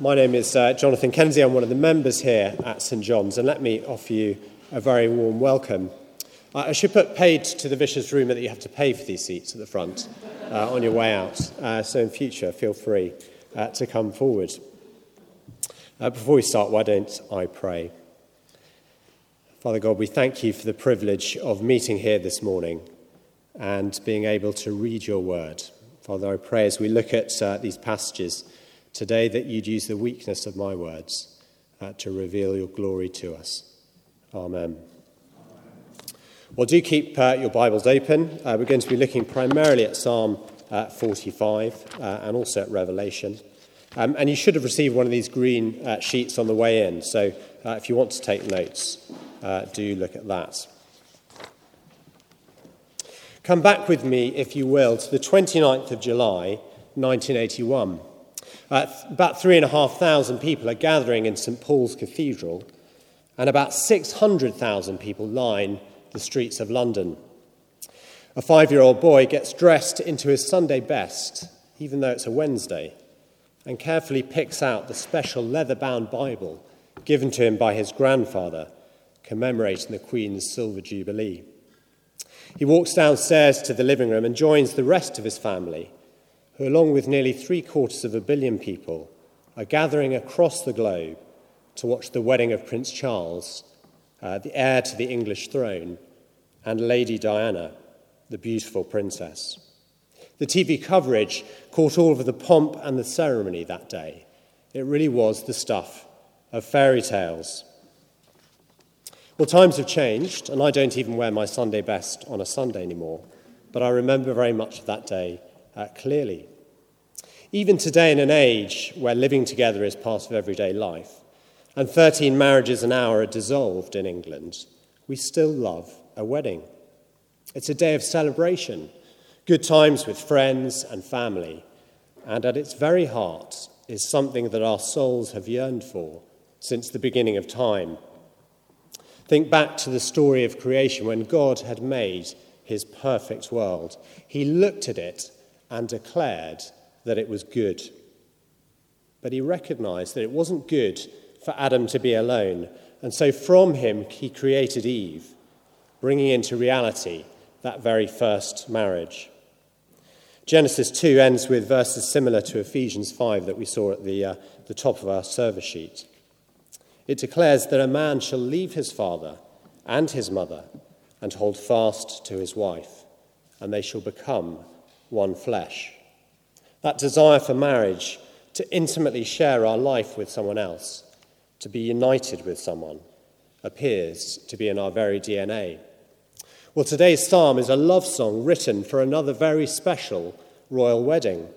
My name is uh, Jonathan Kennedy. I'm one of the members here at St John's, and let me offer you a very warm welcome. Uh, I should put paid to the vicious rumour that you have to pay for these seats at the front uh, on your way out. Uh, so in future, feel free uh, to come forward. Uh, before we start, why don't I pray? Father God, we thank you for the privilege of meeting here this morning and being able to read your word. Father, I pray as we look at these passages today that you'd use the weakness of my words uh, to reveal your glory to us. Amen. Well, do keep uh, your Bibles open. Uh, we're going to be looking primarily at Psalm uh, 45 uh, and also at Revelation. Um, and you should have received one of these green uh, sheets on the way in. So if you want to take notes, do look at that. Come back with me, if you will, to the 29th of July, 1981. Uh, about three and a half thousand people are gathering in St. Paul's Cathedral, and about 600,000 people line the streets of London. A five year old boy gets dressed into his Sunday best, even though it's a Wednesday, and carefully picks out the special leather bound Bible given to him by his grandfather, commemorating the Queen's Silver Jubilee. He walks downstairs to the living room and joins the rest of his family, who, along with nearly three quarters of a billion people, are gathering across the globe to watch the wedding of Prince Charles, uh, the heir to the English throne, and Lady Diana, the beautiful princess. The TV coverage caught all of the pomp and the ceremony that day. It really was the stuff of fairy tales. Well, times have changed, and I don't even wear my Sunday best on a Sunday anymore, but I remember very much of that day uh, clearly. Even today, in an age where living together is part of everyday life, and 13 marriages an hour are dissolved in England, we still love a wedding. It's a day of celebration, good times with friends and family, and at its very heart is something that our souls have yearned for since the beginning of time Think back to the story of creation when God had made his perfect world. He looked at it and declared that it was good. But he recognized that it wasn't good for Adam to be alone. And so from him, he created Eve, bringing into reality that very first marriage. Genesis 2 ends with verses similar to Ephesians 5 that we saw at the, uh, the top of our service sheet. It declares that a man shall leave his father and his mother and hold fast to his wife, and they shall become one flesh. That desire for marriage, to intimately share our life with someone else, to be united with someone, appears to be in our very DNA. Well, today's psalm is a love song written for another very special royal wedding.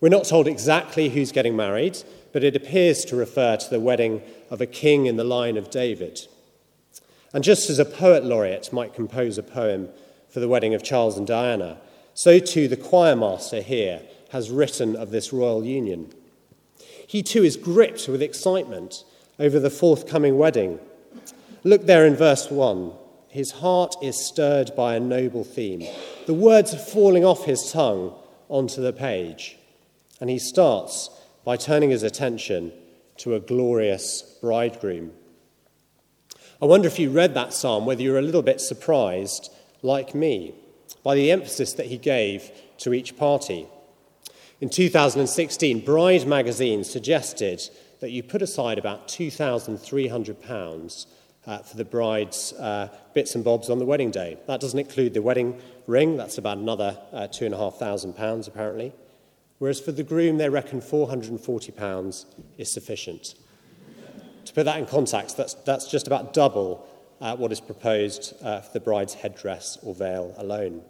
We're not told exactly who's getting married, but it appears to refer to the wedding of a king in the line of David. And just as a poet laureate might compose a poem for the wedding of Charles and Diana, so too the choirmaster here has written of this royal union. He too is gripped with excitement over the forthcoming wedding. Look there in verse 1. His heart is stirred by a noble theme. The words are falling off his tongue onto the page. And he starts by turning his attention to a glorious bridegroom. I wonder if you read that psalm, whether you're a little bit surprised, like me, by the emphasis that he gave to each party. In 2016, Bride magazine suggested that you put aside about £2,300 uh, for the bride's uh, bits and bobs on the wedding day. That doesn't include the wedding ring, that's about another uh, £2,500 apparently whereas for the groom they reckon £440 is sufficient. to put that in context, that's, that's just about double uh, what is proposed uh, for the bride's headdress or veil alone.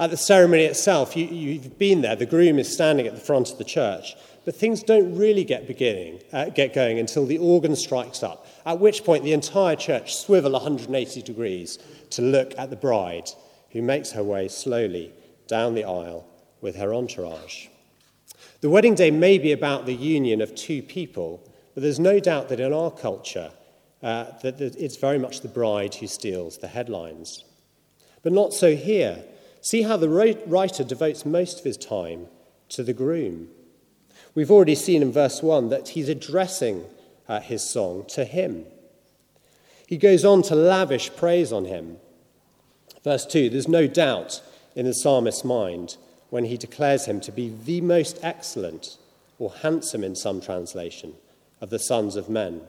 At the ceremony itself, you, you've been there. The groom is standing at the front of the church, but things don't really get beginning, uh, get going until the organ strikes up. At which point, the entire church swivel 180 degrees to look at the bride, who makes her way slowly down the aisle with her entourage. The wedding day may be about the union of two people, but there's no doubt that in our culture, uh, that it's very much the bride who steals the headlines. But not so here. See how the writer devotes most of his time to the groom. We've already seen in verse 1 that he's addressing uh, his song to him. He goes on to lavish praise on him. Verse 2 there's no doubt in the psalmist's mind when he declares him to be the most excellent, or handsome in some translation, of the sons of men.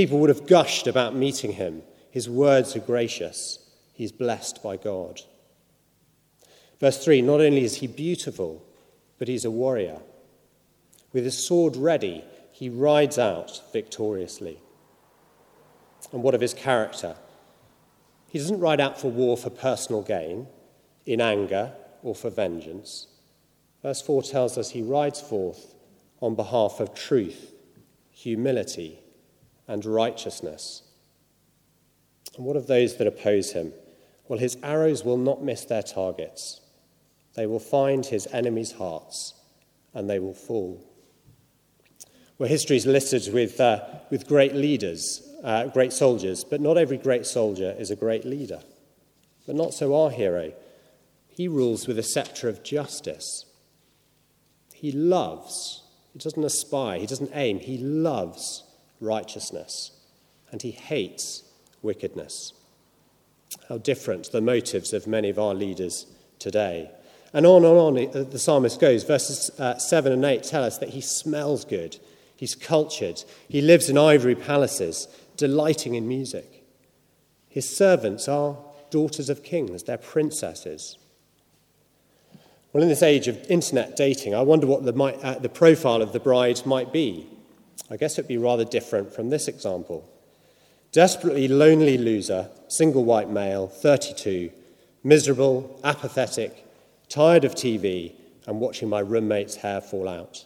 People would have gushed about meeting him. His words are gracious. He's blessed by God. Verse 3 Not only is he beautiful, but he's a warrior. With his sword ready, he rides out victoriously. And what of his character? He doesn't ride out for war for personal gain, in anger, or for vengeance. Verse 4 tells us he rides forth on behalf of truth, humility, and righteousness. And what of those that oppose him? Well, his arrows will not miss their targets. They will find his enemies' hearts and they will fall. Well, history is littered with, uh, with great leaders, uh, great soldiers, but not every great soldier is a great leader. But not so our hero. He rules with a scepter of justice. He loves, he doesn't aspire, he doesn't aim, he loves righteousness and he hates wickedness. How different the motives of many of our leaders today. And on and on the psalmist goes. Verses uh, 7 and 8 tell us that he smells good, he's cultured, he lives in ivory palaces, delighting in music. His servants are daughters of kings, they're princesses. Well, in this age of internet dating, I wonder what the, uh, the profile of the bride might be. I guess it'd be rather different from this example. Desperately lonely loser, single white male, 32, miserable, apathetic, tired of TV and watching my roommate's hair fall out.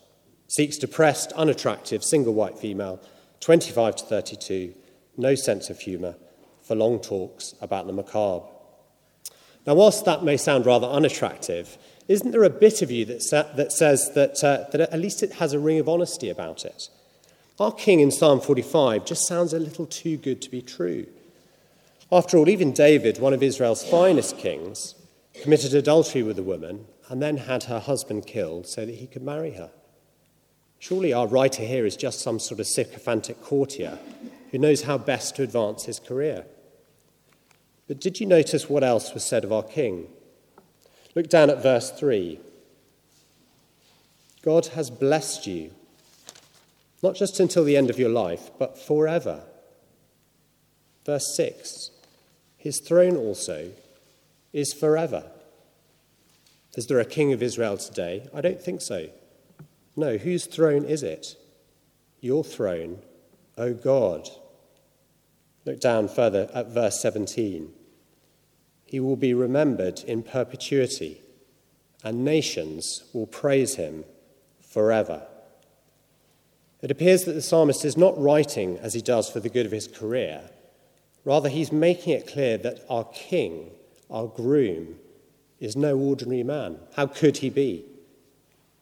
Seeks depressed, unattractive, single white female, 25 to 32, no sense of humour, for long talks about the macabre. Now, whilst that may sound rather unattractive, isn't there a bit of you that, sa- that says that, uh, that at least it has a ring of honesty about it? Our king in Psalm 45 just sounds a little too good to be true. After all, even David, one of Israel's finest kings, committed adultery with a woman and then had her husband killed so that he could marry her. Surely our writer here is just some sort of sycophantic courtier who knows how best to advance his career. But did you notice what else was said of our king? Look down at verse 3. God has blessed you, not just until the end of your life, but forever. Verse 6 His throne also is forever. Is there a king of Israel today? I don't think so. No, whose throne is it? Your throne, O God. Look down further at verse 17. He will be remembered in perpetuity, and nations will praise him forever. It appears that the psalmist is not writing as he does for the good of his career. Rather, he's making it clear that our king, our groom, is no ordinary man. How could he be?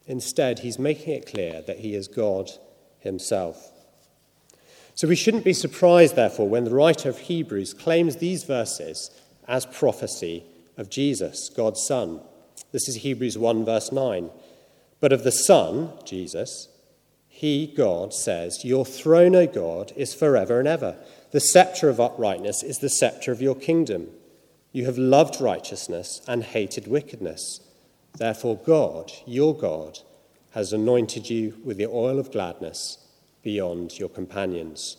Instead, he's making it clear that he is God himself. So we shouldn't be surprised, therefore, when the writer of Hebrews claims these verses as prophecy of Jesus, God's Son. This is Hebrews 1, verse 9. But of the Son, Jesus, he, God, says, Your throne, O God, is forever and ever. The scepter of uprightness is the scepter of your kingdom. You have loved righteousness and hated wickedness. Therefore, God, your God, has anointed you with the oil of gladness beyond your companions.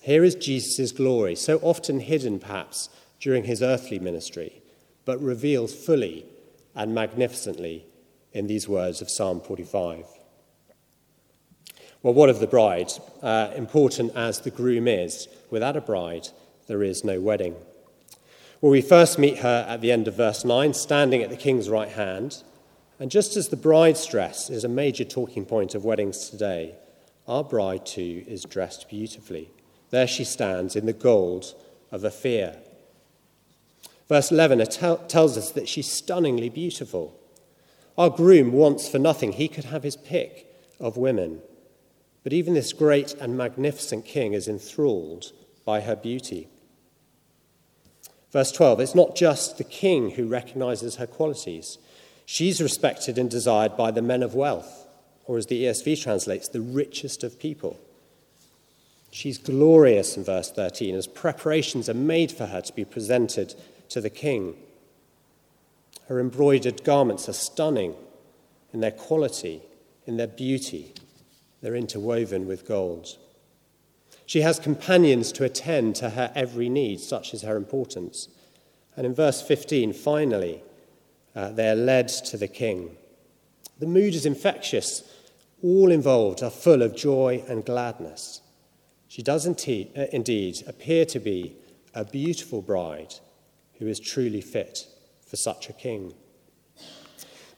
Here is Jesus' glory, so often hidden perhaps during his earthly ministry, but revealed fully and magnificently in these words of Psalm 45. Well, what of the bride? Uh, important as the groom is, without a bride, there is no wedding. Well, we first meet her at the end of verse 9, standing at the king's right hand. And just as the bride's dress is a major talking point of weddings today, our bride too is dressed beautifully. There she stands in the gold of Ophir. Verse 11 tells us that she's stunningly beautiful. Our groom wants for nothing, he could have his pick of women. But even this great and magnificent king is enthralled by her beauty. Verse 12 it's not just the king who recognizes her qualities. She's respected and desired by the men of wealth, or as the ESV translates, the richest of people. She's glorious in verse 13 as preparations are made for her to be presented to the king. Her embroidered garments are stunning in their quality, in their beauty. They're interwoven with gold. She has companions to attend to her every need, such is her importance. And in verse 15, finally, uh, they are led to the king. The mood is infectious. All involved are full of joy and gladness. She does indeed, uh, indeed appear to be a beautiful bride who is truly fit for such a king.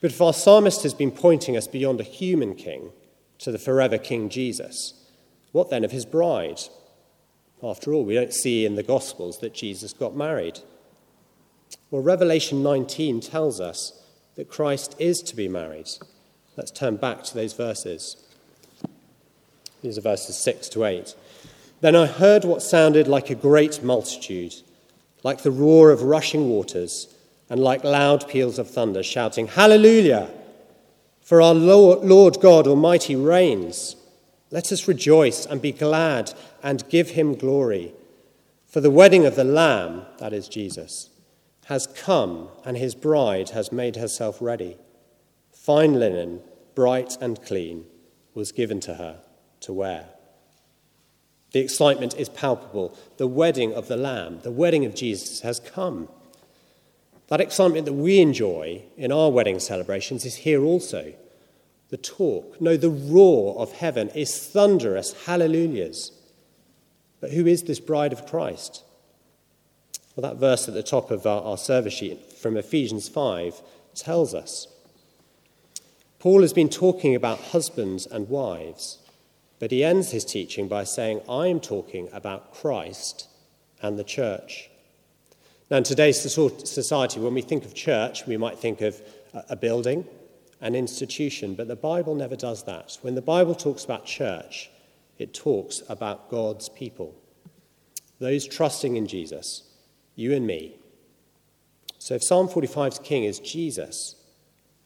But if our psalmist has been pointing us beyond a human king to the forever King Jesus, what then of his bride? After all, we don't see in the Gospels that Jesus got married. Well, Revelation 19 tells us that Christ is to be married. Let's turn back to those verses. These are verses 6 to 8. Then I heard what sounded like a great multitude, like the roar of rushing waters, and like loud peals of thunder, shouting, Hallelujah! For our Lord God Almighty reigns. Let us rejoice and be glad and give him glory. For the wedding of the Lamb, that is Jesus, has come, and his bride has made herself ready. Fine linen, bright and clean, was given to her to wear. The excitement is palpable. The wedding of the Lamb, the wedding of Jesus, has come. That excitement that we enjoy in our wedding celebrations is here also the talk. No, the roar of heaven is thunderous hallelujahs. But who is this bride of Christ? Well, that verse at the top of our, our service sheet from Ephesians 5 tells us. Paul has been talking about husbands and wives, but he ends his teaching by saying, I am talking about Christ and the church. Now, in today's society, when we think of church, we might think of a building an institution, but the Bible never does that. When the Bible talks about church, it talks about God's people, those trusting in Jesus, you and me. So if Psalm 45's king is Jesus,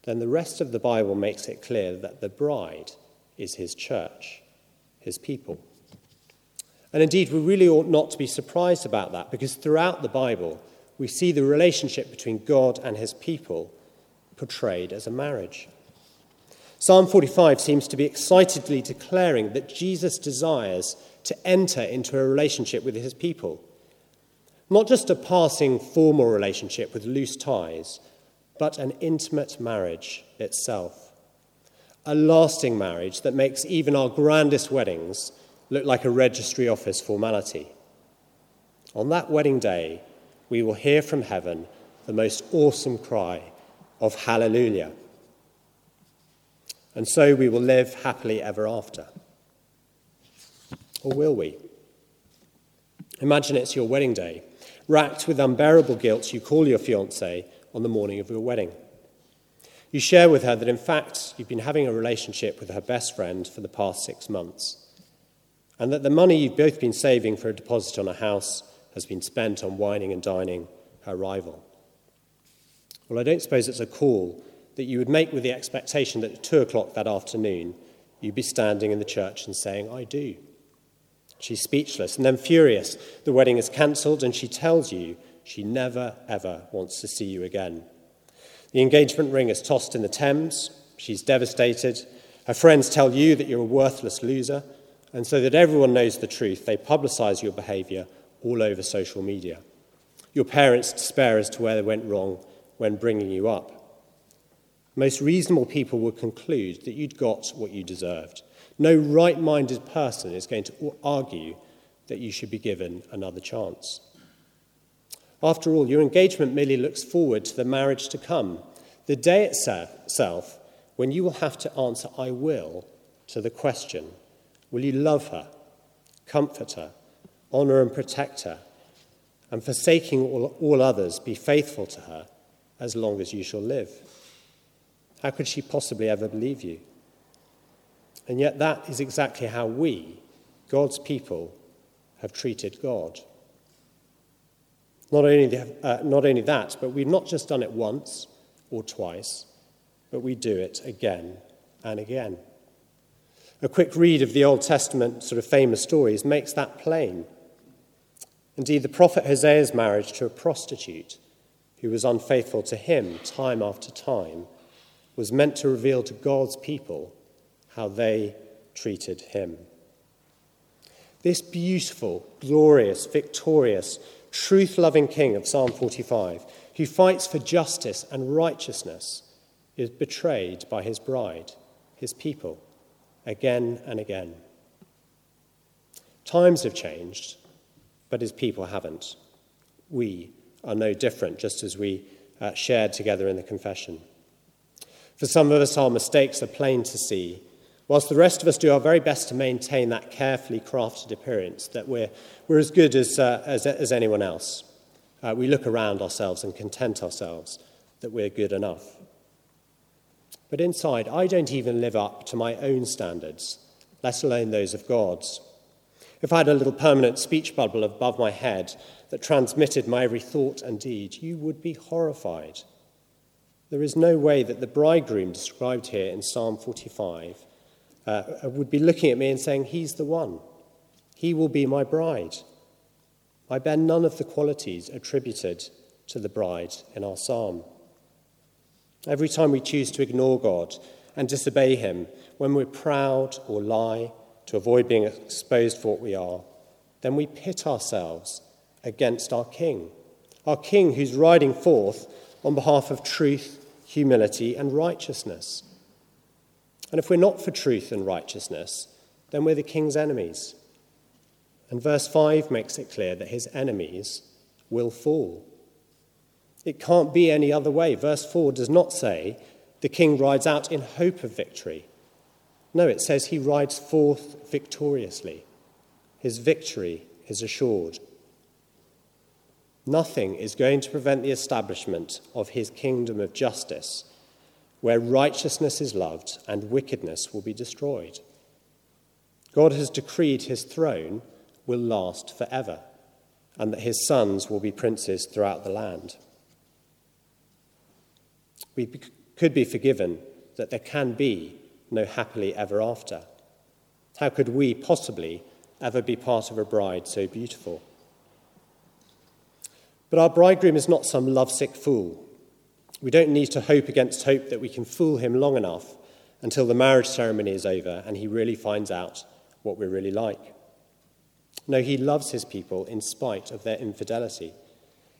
then the rest of the Bible makes it clear that the bride is his church, his people. And indeed, we really ought not to be surprised about that because throughout the Bible, we see the relationship between God and his people portrayed as a marriage. Psalm 45 seems to be excitedly declaring that Jesus desires to enter into a relationship with his people. Not just a passing formal relationship with loose ties, but an intimate marriage itself. A lasting marriage that makes even our grandest weddings look like a registry office formality. On that wedding day, we will hear from heaven the most awesome cry of Hallelujah. And so we will live happily ever after. Or will we? Imagine it's your wedding day. Racked with unbearable guilt, you call your fiancée on the morning of your wedding. You share with her that, in fact, you've been having a relationship with her best friend for the past six months, and that the money you've both been saving for a deposit on a house has been spent on wining and dining her rival. Well, I don't suppose it's a call that you would make with the expectation that at two o'clock that afternoon you'd be standing in the church and saying, I do. She's speechless and then furious. The wedding is cancelled, and she tells you she never, ever wants to see you again. The engagement ring is tossed in the Thames. She's devastated. Her friends tell you that you're a worthless loser, and so that everyone knows the truth, they publicise your behaviour all over social media. Your parents despair as to where they went wrong when bringing you up. Most reasonable people would conclude that you'd got what you deserved. No right minded person is going to argue that you should be given another chance. After all, your engagement merely looks forward to the marriage to come, the day itself when you will have to answer, I will, to the question Will you love her, comfort her, honour and protect her, and forsaking all, all others, be faithful to her as long as you shall live? How could she possibly ever believe you? And yet, that is exactly how we, God's people, have treated God. Not only, uh, not only that, but we've not just done it once or twice, but we do it again and again. A quick read of the Old Testament sort of famous stories makes that plain. Indeed, the prophet Hosea's marriage to a prostitute who was unfaithful to him time after time was meant to reveal to God's people how they treated him. This beautiful, glorious, victorious, truth loving king of Psalm 45, who fights for justice and righteousness, is betrayed by his bride, his people, again and again. Times have changed, but his people haven't. We are no different, just as we uh, shared together in the confession. For some of us, our mistakes are plain to see, whilst the rest of us do our very best to maintain that carefully crafted appearance that we're, we're as good as, uh, as, as, anyone else. Uh, we look around ourselves and content ourselves that we're good enough. But inside, I don't even live up to my own standards, let alone those of God's. If I had a little permanent speech bubble above my head that transmitted my every thought and deed, you would be horrified. There is no way that the bridegroom described here in Psalm 45 uh, would be looking at me and saying, He's the one. He will be my bride. I bear none of the qualities attributed to the bride in our psalm. Every time we choose to ignore God and disobey Him, when we're proud or lie to avoid being exposed for what we are, then we pit ourselves against our King, our King who's riding forth on behalf of truth, humility, and righteousness. And if we're not for truth and righteousness, then we're the King's enemies. And verse 5 makes it clear that his enemies will fall. It can't be any other way. Verse 4 does not say the king rides out in hope of victory. No, it says he rides forth victoriously. His victory is assured. Nothing is going to prevent the establishment of his kingdom of justice, where righteousness is loved and wickedness will be destroyed. God has decreed his throne will last forever, and that his sons will be princes throughout the land we could be forgiven that there can be no happily ever after. How could we possibly ever be part of a bride so beautiful? But our bridegroom is not some lovesick fool. We don't need to hope against hope that we can fool him long enough until the marriage ceremony is over and he really finds out what we're really like. No, he loves his people in spite of their infidelity.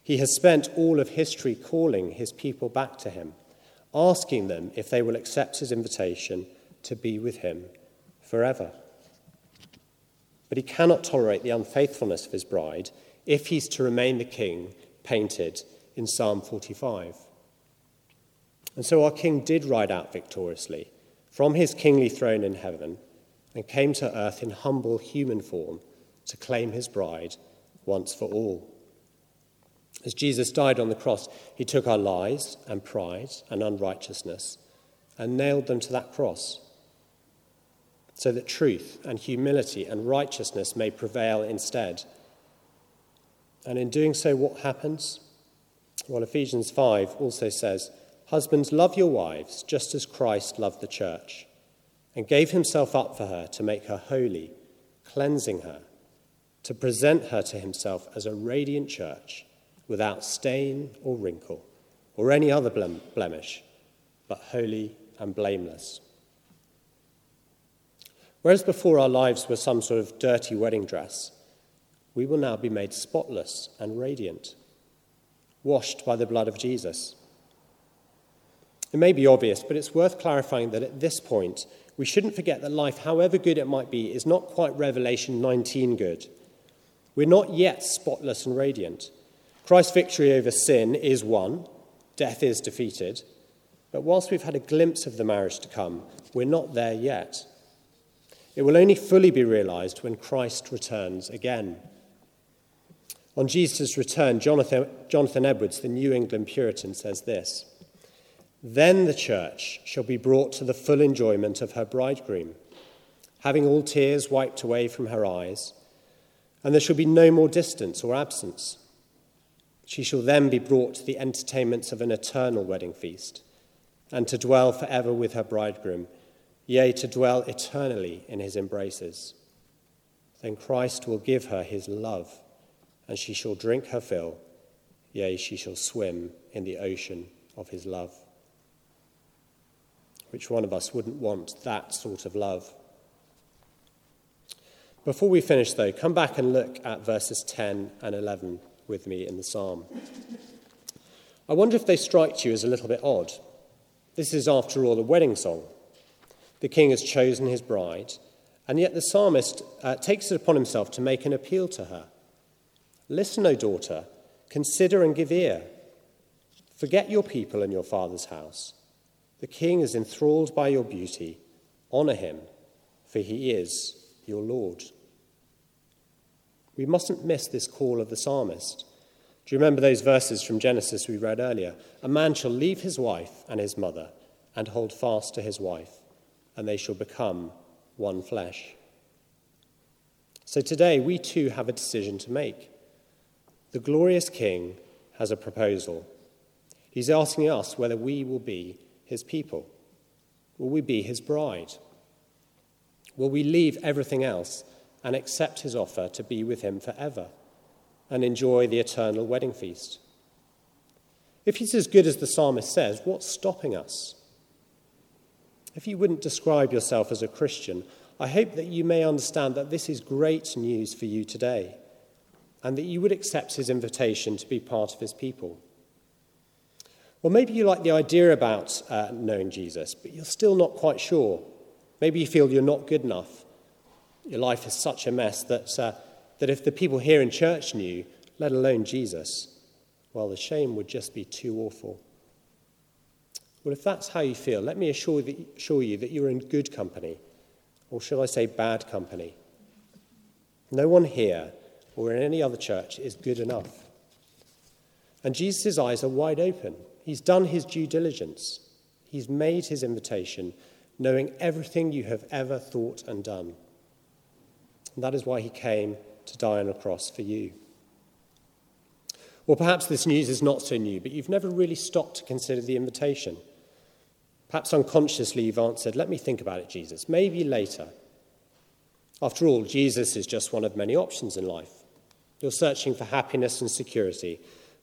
He has spent all of history calling his people back to him asking them if they will accept his invitation to be with him forever. But he cannot tolerate the unfaithfulness of his bride if he's to remain the king painted in Psalm 45. And so our king did ride out victoriously from his kingly throne in heaven and came to earth in humble human form to claim his bride once for all. As Jesus died on the cross, he took our lies and pride and unrighteousness and nailed them to that cross so that truth and humility and righteousness may prevail instead. And in doing so, what happens? Well, Ephesians 5 also says, Husbands, love your wives just as Christ loved the church and gave himself up for her to make her holy, cleansing her, to present her to himself as a radiant church without stain or wrinkle or any other blemish, but holy and blameless. Whereas before our lives were some sort of dirty wedding dress, we will now be made spotless and radiant, washed by the blood of Jesus. It may be obvious, but it's worth clarifying that at this point, we shouldn't forget that life, however good it might be, is not quite Revelation 19 good. We're not yet spotless and radiant. Christ's victory over sin is won, death is defeated. But whilst we've had a glimpse of the marriage to come, we're not there yet. It will only fully be realized when Christ returns again. On Jesus' return, Jonathan, Jonathan Edwards, the New England Puritan, says this Then the church shall be brought to the full enjoyment of her bridegroom, having all tears wiped away from her eyes, and there shall be no more distance or absence. She shall then be brought to the entertainments of an eternal wedding feast, and to dwell forever with her bridegroom, yea, to dwell eternally in his embraces. Then Christ will give her his love, and she shall drink her fill, yea, she shall swim in the ocean of his love. Which one of us wouldn't want that sort of love? Before we finish, though, come back and look at verses 10 and 11 with me in the psalm. I wonder if they strike you as a little bit odd. This is, after all, a wedding song. The king has chosen his bride, and yet the psalmist uh, takes it upon himself to make an appeal to her. Listen, O daughter, consider and give ear. Forget your people and your father's house. The king is enthralled by your beauty. Honor him, for he is your Lord. We mustn't miss this call of the psalmist. Do you remember those verses from Genesis we read earlier? A man shall leave his wife and his mother and hold fast to his wife, and they shall become one flesh. So today we too have a decision to make. The glorious King has a proposal. He's asking us whether we will be his people. Will we be his bride? Will we leave everything else and accept his offer to be with him forever? and enjoy the eternal wedding feast. If he's as good as the psalmist says, what's stopping us? If you wouldn't describe yourself as a Christian, I hope that you may understand that this is great news for you today and that you would accept his invitation to be part of his people. Or maybe you like the idea about uh, knowing Jesus, but you're still not quite sure. Maybe you feel you're not good enough. Your life is such a mess that uh, that if the people here in church knew, let alone Jesus, well, the shame would just be too awful. Well, if that's how you feel, let me assure, you that you're in good company, or shall I say bad company. No one here or in any other church is good enough. And Jesus' eyes are wide open. He's done his due diligence, he's made his invitation, knowing everything you have ever thought and done. And that is why he came to die on a cross for you. Or perhaps this news is not so new, but you've never really stopped to consider the invitation. Perhaps unconsciously you've answered, Let me think about it, Jesus, maybe later. After all, Jesus is just one of many options in life. You're searching for happiness and security,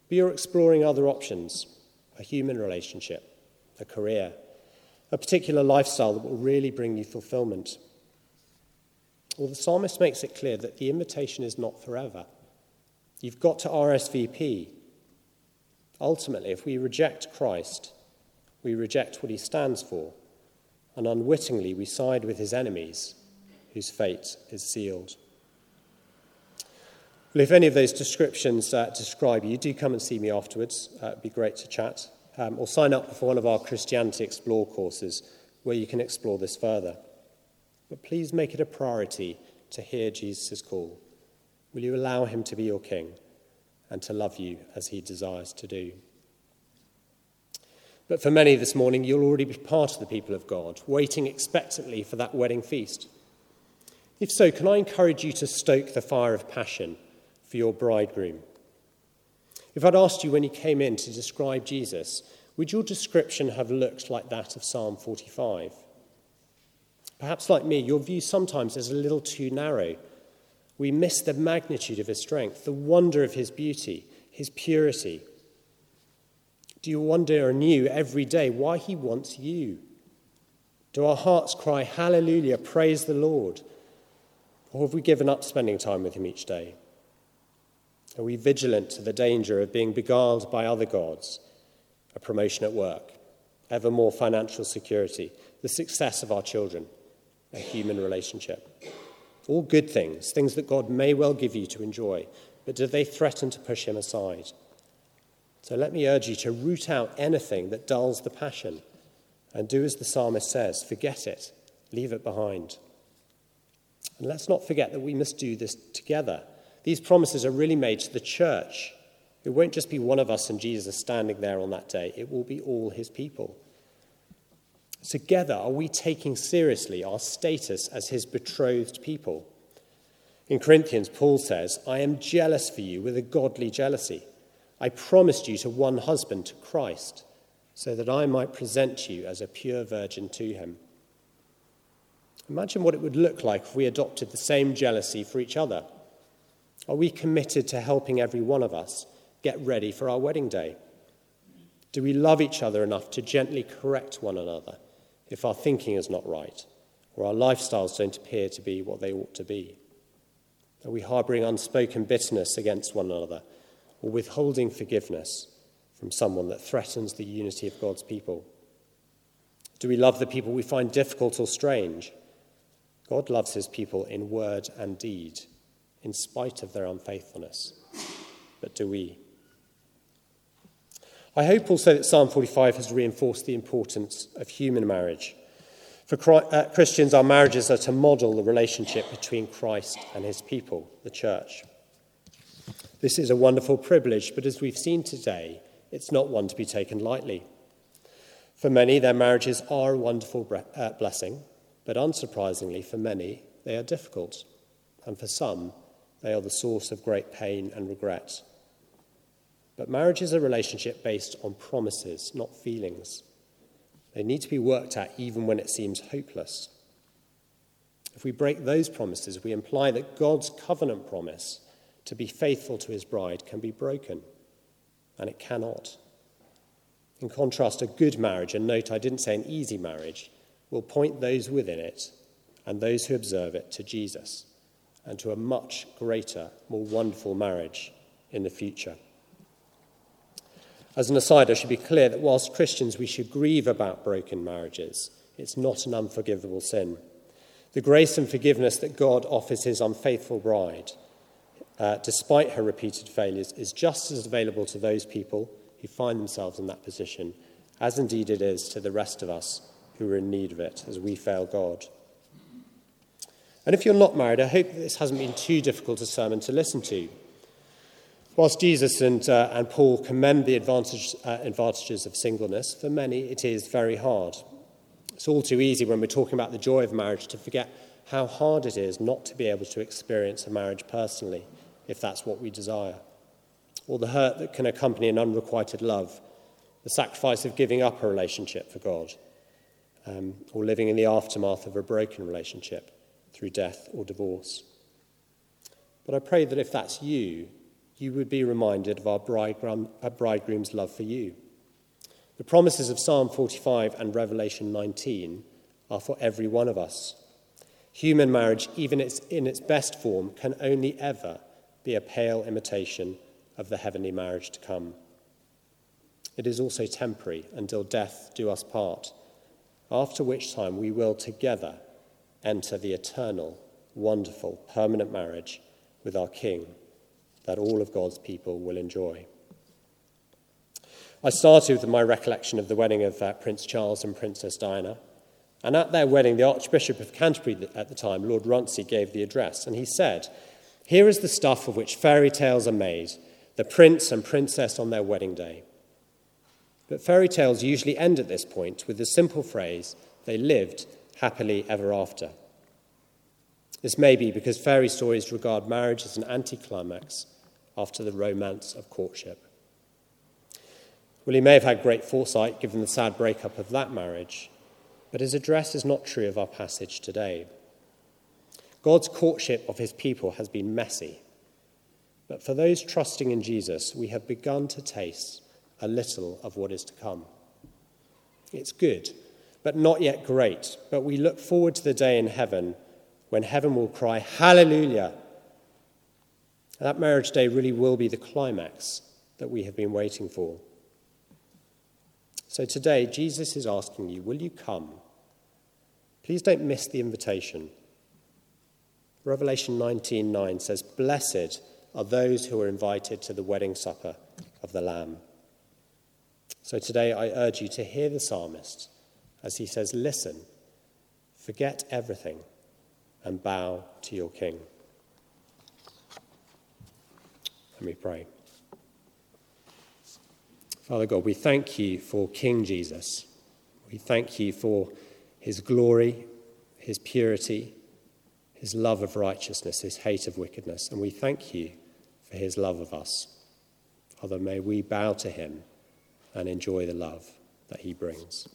but you're exploring other options a human relationship, a career, a particular lifestyle that will really bring you fulfillment. Well, the psalmist makes it clear that the invitation is not forever. You've got to RSVP. Ultimately, if we reject Christ, we reject what he stands for, and unwittingly we side with his enemies, whose fate is sealed. Well, if any of those descriptions uh, describe you, do come and see me afterwards. Uh, it'd be great to chat. Um, or sign up for one of our Christianity Explore courses where you can explore this further. But please make it a priority to hear Jesus' call. Will you allow him to be your king and to love you as he desires to do? But for many this morning, you'll already be part of the people of God, waiting expectantly for that wedding feast. If so, can I encourage you to stoke the fire of passion for your bridegroom? If I'd asked you when you came in to describe Jesus, would your description have looked like that of Psalm 45? Perhaps, like me, your view sometimes is a little too narrow. We miss the magnitude of his strength, the wonder of his beauty, his purity. Do you wonder anew every day why he wants you? Do our hearts cry, Hallelujah, praise the Lord? Or have we given up spending time with him each day? Are we vigilant to the danger of being beguiled by other gods, a promotion at work, ever more financial security, the success of our children? a human relationship. All good things, things that God may well give you to enjoy, but do they threaten to push him aside? So let me urge you to root out anything that dulls the passion and do as the psalmist says forget it, leave it behind. And let's not forget that we must do this together. These promises are really made to the church. It won't just be one of us and Jesus standing there on that day, it will be all his people. Together, are we taking seriously our status as his betrothed people? In Corinthians, Paul says, I am jealous for you with a godly jealousy. I promised you to one husband, to Christ, so that I might present you as a pure virgin to him. Imagine what it would look like if we adopted the same jealousy for each other. Are we committed to helping every one of us get ready for our wedding day? Do we love each other enough to gently correct one another if our thinking is not right or our lifestyles don't appear to be what they ought to be? Are we harboring unspoken bitterness against one another or withholding forgiveness from someone that threatens the unity of God's people? Do we love the people we find difficult or strange? God loves his people in word and deed, in spite of their unfaithfulness. But do we? I hope also that Psalm 45 has reinforced the importance of human marriage. For uh, Christians, our marriages are to model the relationship between Christ and his people, the church. This is a wonderful privilege, but as we've seen today, it's not one to be taken lightly. For many, their marriages are a wonderful uh, blessing, but unsurprisingly, for many, they are difficult, and for some, they are the source of great pain and regret. But marriage is a relationship based on promises, not feelings. They need to be worked at even when it seems hopeless. If we break those promises, we imply that God's covenant promise to be faithful to his bride can be broken, and it cannot. In contrast, a good marriage, and note I didn't say an easy marriage, will point those within it and those who observe it to Jesus and to a much greater, more wonderful marriage in the future. As an aside, I should be clear that whilst Christians we should grieve about broken marriages, it's not an unforgivable sin. The grace and forgiveness that God offers his unfaithful bride, uh, despite her repeated failures, is just as available to those people who find themselves in that position, as indeed it is to the rest of us who are in need of it as we fail God. And if you're not married, I hope this hasn't been too difficult a sermon to listen to. Whilst Jesus and, uh, and Paul commend the advantage, uh, advantages of singleness, for many it is very hard. It's all too easy when we're talking about the joy of marriage to forget how hard it is not to be able to experience a marriage personally, if that's what we desire, or the hurt that can accompany an unrequited love, the sacrifice of giving up a relationship for God um, or living in the aftermath of a broken relationship through death or divorce. But I pray that if that's you, you would be reminded of our bridegroom's love for you. The promises of Psalm 45 and Revelation 19 are for every one of us. Human marriage, even in its best form, can only ever be a pale imitation of the heavenly marriage to come. It is also temporary until death do us part after which time we will together enter the eternal, wonderful, permanent marriage with our King that all of God's people will enjoy. I started with my recollection of the wedding of uh, Prince Charles and Princess Diana. And at their wedding, the Archbishop of Canterbury at the time, Lord Runcie, gave the address. And he said, Here is the stuff of which fairy tales are made the prince and princess on their wedding day. But fairy tales usually end at this point with the simple phrase, they lived happily ever after. This may be because fairy stories regard marriage as an anticlimax after the romance of courtship. Well, he may have had great foresight given the sad breakup of that marriage, but his address is not true of our passage today. God's courtship of his people has been messy, but for those trusting in Jesus, we have begun to taste a little of what is to come. It's good, but not yet great. But we look forward to the day in heaven when heaven will cry, Hallelujah! That marriage day really will be the climax that we have been waiting for. So today, Jesus is asking you, Will you come? Please don't miss the invitation. Revelation 19:9 says, Blessed are those who are invited to the wedding supper of the Lamb. So today I urge you to hear the psalmist as he says, Listen, forget everything, and bow to your King. Let me pray. Father God, we thank you for King Jesus. We thank you for his glory, his purity, his love of righteousness, his hate of wickedness, and we thank you for his love of us. Father, may we bow to him and enjoy the love that he brings.